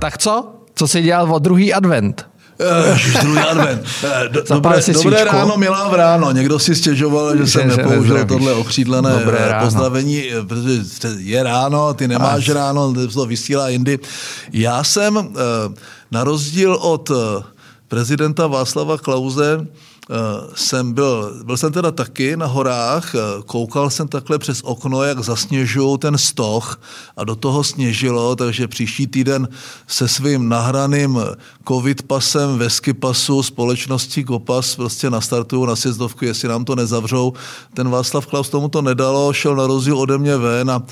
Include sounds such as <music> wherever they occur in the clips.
Tak co? Co jsi dělal o druhý advent? Ježiš, druhý advent. Eh, do, <laughs> dobré, dobré ráno, milá v ráno. Někdo si stěžoval, že, jsem se nepoužil tohle okřídlené eh, pozdravení, eh, protože je ráno, ty nemáš ráno, to vysílá jindy. Já jsem eh, na rozdíl od eh, prezidenta Václava Klauze eh, jsem byl, byl jsem teda taky na horách, eh, koukal jsem takhle přes okno, jak zasněžují ten stoch a do toho sněžilo, takže příští týden se svým nahraným covid pasem ve skipasu společnosti Kopas prostě nastartuju na sjezdovku, jestli nám to nezavřou. Ten Václav Klaus tomu to nedalo, šel na rozdíl ode mě ven a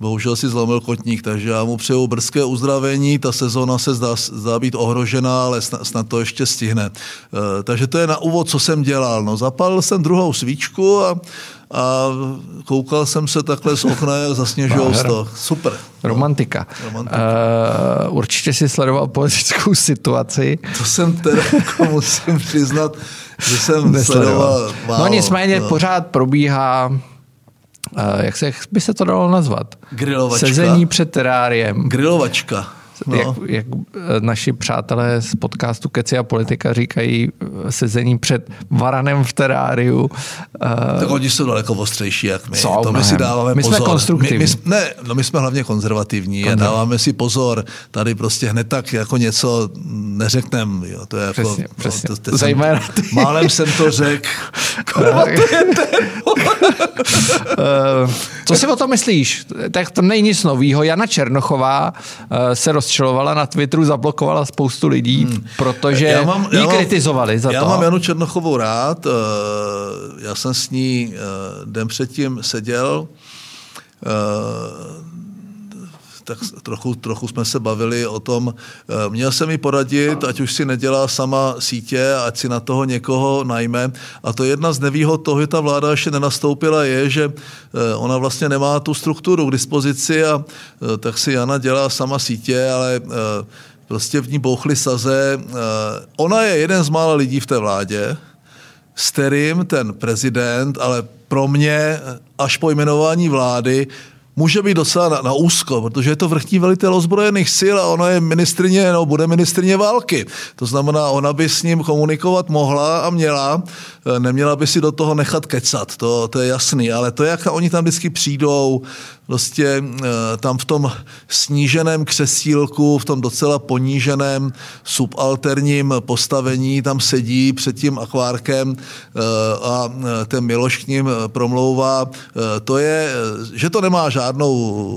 Bohužel si zlomil kotník, takže já mu přeju brzké uzdravení. Ta sezóna se zdá, zdá být ohrožená, ale snad, snad to ještě stihne. E, takže to je na úvod, co jsem dělal. No, zapálil jsem druhou svíčku a, a koukal jsem se takhle z okna, jak zasněžují to. Super. Romantika. Romantika. Uh, určitě si sledoval politickou situaci. To jsem teda jako musím přiznat, že jsem sledoval. No nicméně pořád probíhá, jak se jak by se to dalo nazvat? Grilovačka. Sezení před teráriem. Grilovačka. No. Jak, No. jak eh, naši přátelé z podcastu Keci a politika říkají eh, sezení před varanem v teráriu. Uh, Tak oni jsou daleko ostřejší, jak my. Jsou, to my si dáváme My jsme pozor. konstruktivní. My, my, ne, no my jsme hlavně konzervativní a dáváme si pozor. Tady prostě hned tak jako něco neřekneme. Jo. To je jako, Přesně, přesně. to, to jsem- Zejména ty. Málem jsem to řekl. <laughs> <laughs> Eh, Co si o tom myslíš? Tak to není nic novýho. Jana Černochová eh, se rozčilovala na Twitteru, zablokovala spoustu lidí, hmm. protože já mám, ji kritizovali za já to. mám Janu Černochovou rád. eh, Já jsem s ní eh, den předtím seděl. Tak trochu, trochu jsme se bavili o tom, eh, měl jsem mi poradit, ať už si nedělá sama sítě, ať si na toho někoho najme. A to jedna z nevýhod toho, že ta vláda ještě nenastoupila, je, že eh, ona vlastně nemá tu strukturu k dispozici a eh, tak si Jana dělá sama sítě, ale prostě v ní bouchly saze. Ona je jeden z mála lidí v té vládě, s kterým ten prezident, ale pro mě až po jmenování vlády, může být docela na, na úzko, protože je to vrchní velitel ozbrojených sil a ona je ministrině, no, bude ministrině války. To znamená, ona by s ním komunikovat mohla a měla, Eh, neměla by si do toho nechat kecat, to, to je jasný, ale to, jak oni tam vždycky přijdou, prostě eh, tam v tom sníženém křesílku, v tom docela poníženém subalterním postavení tam sedí před tím akvárkem eh, a eh, ten Miloš k ním promlouvá. To je, že to nemá žádnou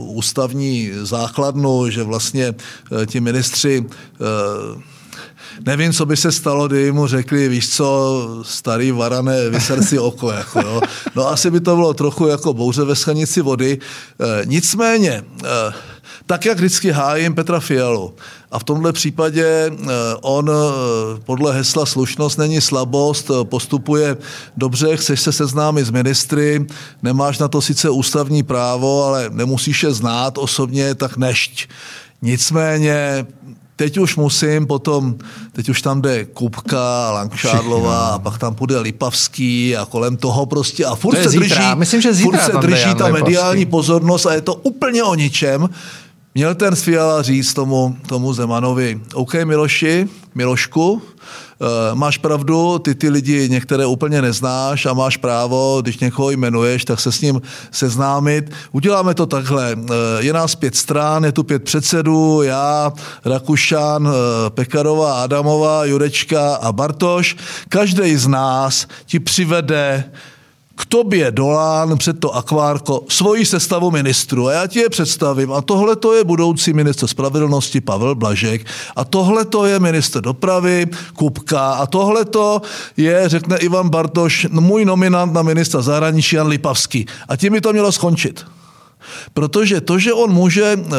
ústavní základnu, že vlastně ti ministři Nevím, co by se stalo, kdyby mu řekli, víš co, starý varané, vyser si oko. Jako, jo. No asi by to bylo trochu jako bouře ve schanici vody. E, nicméně, e, tak jak vždycky hájím Petra Fialu, a v tomhle případě e, on podle hesla slušnost není slabost, postupuje dobře, chceš se seznámit s ministry, nemáš na to sice ústavní právo, ale nemusíš je znát osobně, tak nešť. Nicméně teď už musím potom, teď už tam jde Kupka, Langšádlová, a pak tam půjde Lipavský a kolem toho prostě a furt To se zítra. drží, Myslím, že zítra furt se drží ta Lipavský. mediální pozornost a je to úplně o ničem. Měl ten Fiala říct tomu, tomu Zemanovi, OK Miloši, Milošku, eh, máš pravdu, ty ty lidi některé úplně neznáš a máš právo, když někoho jmenuješ, tak se s ním seznámit. Uděláme to takhle. Eh, Je nás pět stran, je tu pět předsedů, já, Rakušan, eh, Pekarová, Adamová, Jurečka a Bartoš. Každý z nás ti přivede k tobě dolán před to akvárko svoji sestavu ministru. A já ti je představím. A tohle to je budoucí minister spravedlnosti Pavel Blažek. A tohle to je minister dopravy Kupka. A tohle to je, řekne Ivan Bartoš, můj nominant na ministra zahraničí Jan Lipavský. A tím by to mělo skončit. Protože to, že on může eh,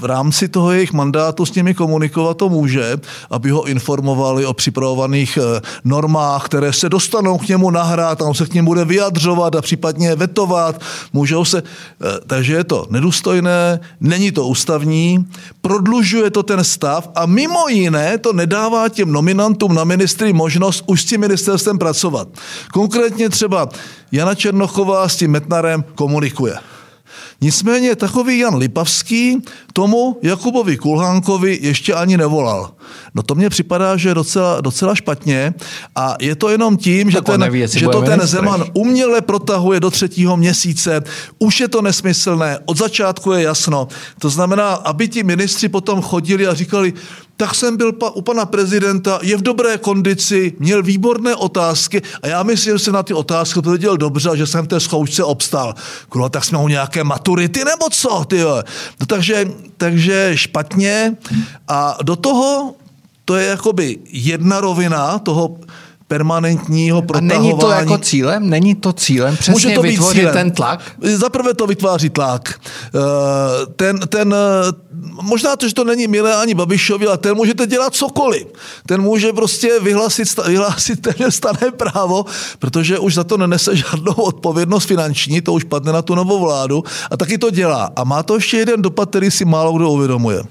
v rámci toho jejich mandátu s nimi komunikovat, to může, aby ho informovali o připravovaných eh, normách, které se dostanou k němu nahrát a on se k ním bude vyjadřovat a případně vetovat. Můžou se, eh, takže je to nedůstojné, není to ústavní, prodlužuje to ten stav a mimo jiné to nedává těm nominantům na ministry možnost už s tím ministerstvem pracovat. Konkrétně třeba Jana Černochová s tím Metnarem komunikuje. Nicméně takový Jan Lipavský tomu Jakubovi Kulhánkovi ještě ani nevolal. No to mně připadá, že docela, docela špatně a je to jenom tím, že, ten, neví, že to ten Zeman uměle protahuje do třetího měsíce, už je to nesmyslné, od začátku je jasno. To znamená, aby ti ministři potom chodili a říkali, tak jsem byl pa, u pana prezidenta, je v dobré kondici, měl výborné otázky a já myslím, že se na ty otázky odpověděl dobře, že jsem té zkoušce obstal. Kurva, tak jsme u nějaké maturity nebo co, ty no, takže, takže špatně a do toho to je jakoby jedna rovina toho permanentního protahování. A není to jako cílem? Není to cílem přesně Může to vytvořit cílem. ten tlak? Zaprvé to vytváří tlak. Eh, ten, ten, eh, možná to, že to není milé ani Babišovi, ale ten můžete dělat cokoliv. Ten může prostě vyhlásit, vyhlásit ten stané právo, protože už za to nenese žádnou odpovědnost finanční, to už padne na tu novou vládu a taky to dělá. A má to ještě jeden dopad, který si málo kdo uvědomuje.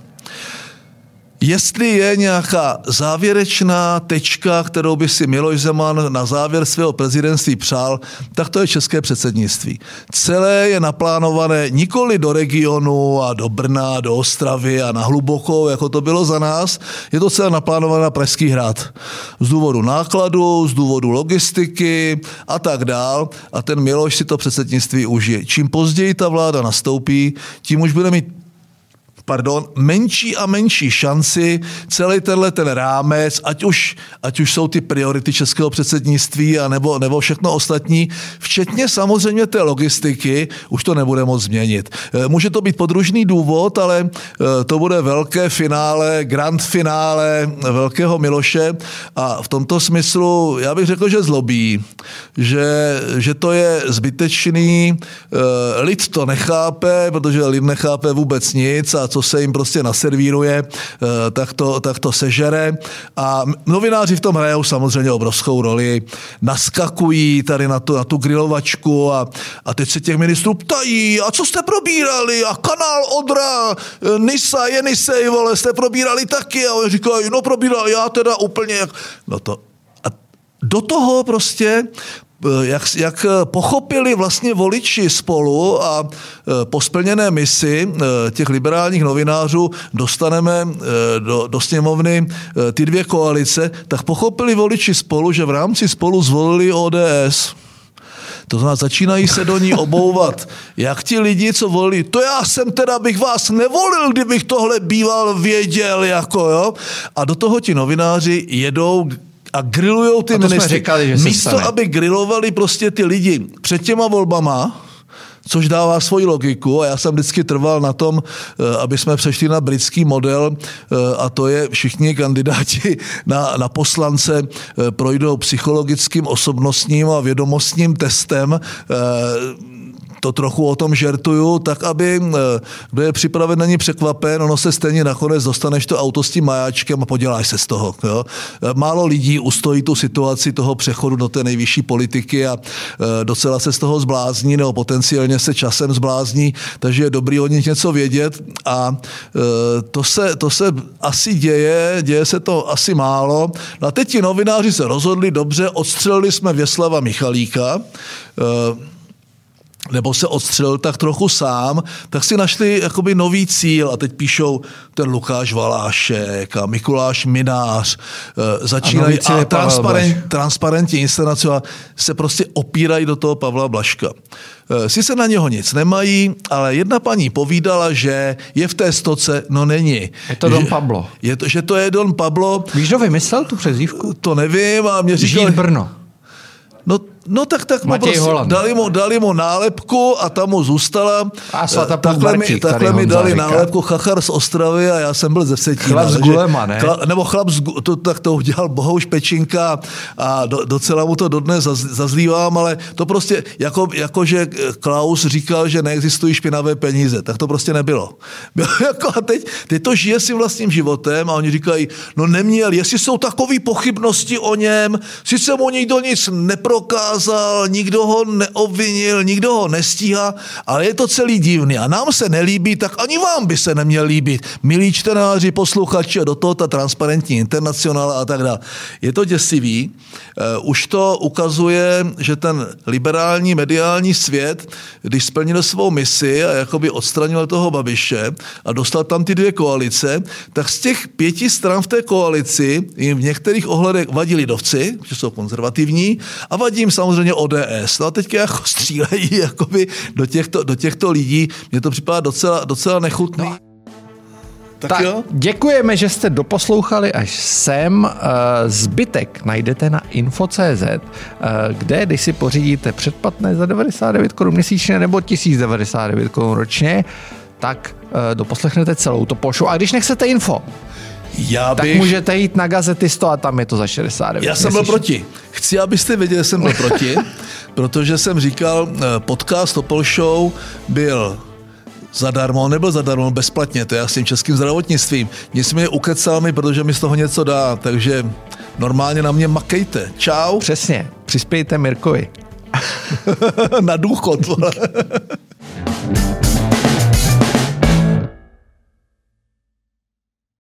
Jestli je nějaká závěrečná tečka, kterou by si Miloš Zeman na závěr svého prezidentství přál, tak to je české předsednictví. Celé je naplánované nikoli do regionu a do Brna, do Ostravy a na hlubokou, jako to bylo za nás. Je to celé naplánované na Pražský hrad. Z důvodu nákladu, z důvodu logistiky a tak dál. A ten Miloš si to předsednictví užije. Čím později ta vláda nastoupí, tím už bude mít pardon, menší a menší šanci celý tenhle ten rámec, ať už, ať už jsou ty priority českého předsednictví a nebo, nebo všechno ostatní, včetně samozřejmě té logistiky, už to nebude moc změnit. Eh, může to být podružný důvod, ale eh, to bude velké finále, grand finále velkého Miloše a v tomto smyslu já bych řekl, že zlobí, že, že to je zbytečný, eh, lid to nechápe, protože lid nechápe vůbec nic a co co se jim prostě naservíruje, eh, tak to, tak to sežere. A novináři v tom hrajou samozřejmě obrovskou roli. Naskakují tady na tu, na tu grilovačku a, a teď se těch ministrů ptají, a co jste probírali? A kanál Odra, eh, Nisa, Jenisej, vole, jste probírali taky? A oni říkají, no probíral já teda úplně. No to, do toho prostě jak, jak eh, pochopili vlastně voliči spolu a eh, po splněné misi těch liberálních novinářů dostaneme do, do sněmovny ty dvě koalice, tak pochopili voliči spolu, že v rámci spolu zvolili ODS. To znamená, začínají se do ní obouvat. <laughs> Jak ti lidi, co volili, to já jsem teda bych vás nevolil, kdybych tohle býval věděl, jako jo. A do toho ti novináři jedou a grillujou ty a ministry. Říkali, že Místo, stane. aby grilovali prostě ty lidi před těma volbama, což dává svoji logiku a já jsem vždycky trval na tom, eh, aby jsme přešli na britský model eh, a to je všichni kandidáti na, na poslance eh, projdou psychologickým, osobnostním a vědomostním testem to trochu o tom žertuju, tak aby eh, je připraven, není překvapen, ono se stejně nakonec dostaneš to auto s tím majáčkem a poděláš se z toho. Jo? Eh, málo lidí ustojí tu situaci toho přechodu do té nejvyšší politiky a eh, docela se z toho zblázní nebo potenciálně se časem zblázní, takže je dobrý o nich něco vědět a to se, to se asi děje, děje se to asi málo. No a teď ti novináři se rozhodli, dobře, odstřelili jsme Věslava Michalíka, nebo se odstřelil tak trochu sám, tak si našli jakoby nový cíl a teď píšou ten Lukáš Valášek a Mikuláš Minář, e, začínají a, a transparent, transparentní inscenace se prostě opírají do toho Pavla Blaška. E, si se na něho nic nemají, ale jedna paní povídala, že je v té stoce, no není. Je to Don že, Pablo. Je to, že to je Don Pablo. Víš, kdo vymyslel tu přezdívku? To nevím a mě říkali... Žít Brno. No tak, tak mu prostě dali, mu, dali mu nálepku a tam mu zůstala. A takhle mi, takhle mi dali říká. nálepku Chachar z Ostravy a já jsem byl ze Vsetína. Chlap z Gulema, ne? Chla, nebo chlap z, to, tak to udělal Bohouš Pečinka a do, docela mu to dodnes zaz, zazlívám, ale to prostě, jako, jako že Klaus říkal, že neexistují špinavé peníze, tak to prostě nebylo. <laughs> Bylo jako a teď, teď to žije si vlastním životem a oni říkají, no neměl, jestli jsou takové pochybnosti o něm, sice mu nikdo nic neprokázal, nedokázal, nikdo ho neobvinil, nikdo ho nestíhá, ale je to celý divný a nám se nelíbí, tak ani vám by se neměl líbit. Milí čtenáři, posluchači a do toho ta transparentní internacionála a tak dále. Je to děsivý. Uh, už to ukazuje, že ten liberální mediální svět, když splnil svou misi a jakoby odstranil toho Babiše a dostal tam ty dvě koalice, tak z těch pěti stran v té koalici jim v některých ohledech vadí lidovci, že jsou konzervativní, a vadí jim samozřejmě ODS. No a teďka jako střílejí <laughs> jakoby do, těchto, do těchto lidí. Mně to připadá docela, docela nechutný. No. Tak, tak jo. děkujeme, že jste doposlouchali až sem. Eh, zbytek najdete na info.cz, eh, kde, když si pořídíte předplatné za 99 korun měsíčně nebo 1099 korun ročně, tak eh, doposlechnete celou to pošu. A když nechcete info, já bych... tak můžete jít na gazetisto a tam je to za 69. Já jsem byl proti. Chci, abyste věděli, že jsem byl proti, <laughs> protože jsem říkal, podcast Topol Show byl zadarmo, nebyl zadarmo, bezplatně, to je s tím českým zdravotnictvím. Nicméně ukecal mi, protože mi z toho něco dá, takže normálně na mě makejte. Čau. Přesně, přispějte Mirkovi. <laughs> na důchod. <laughs>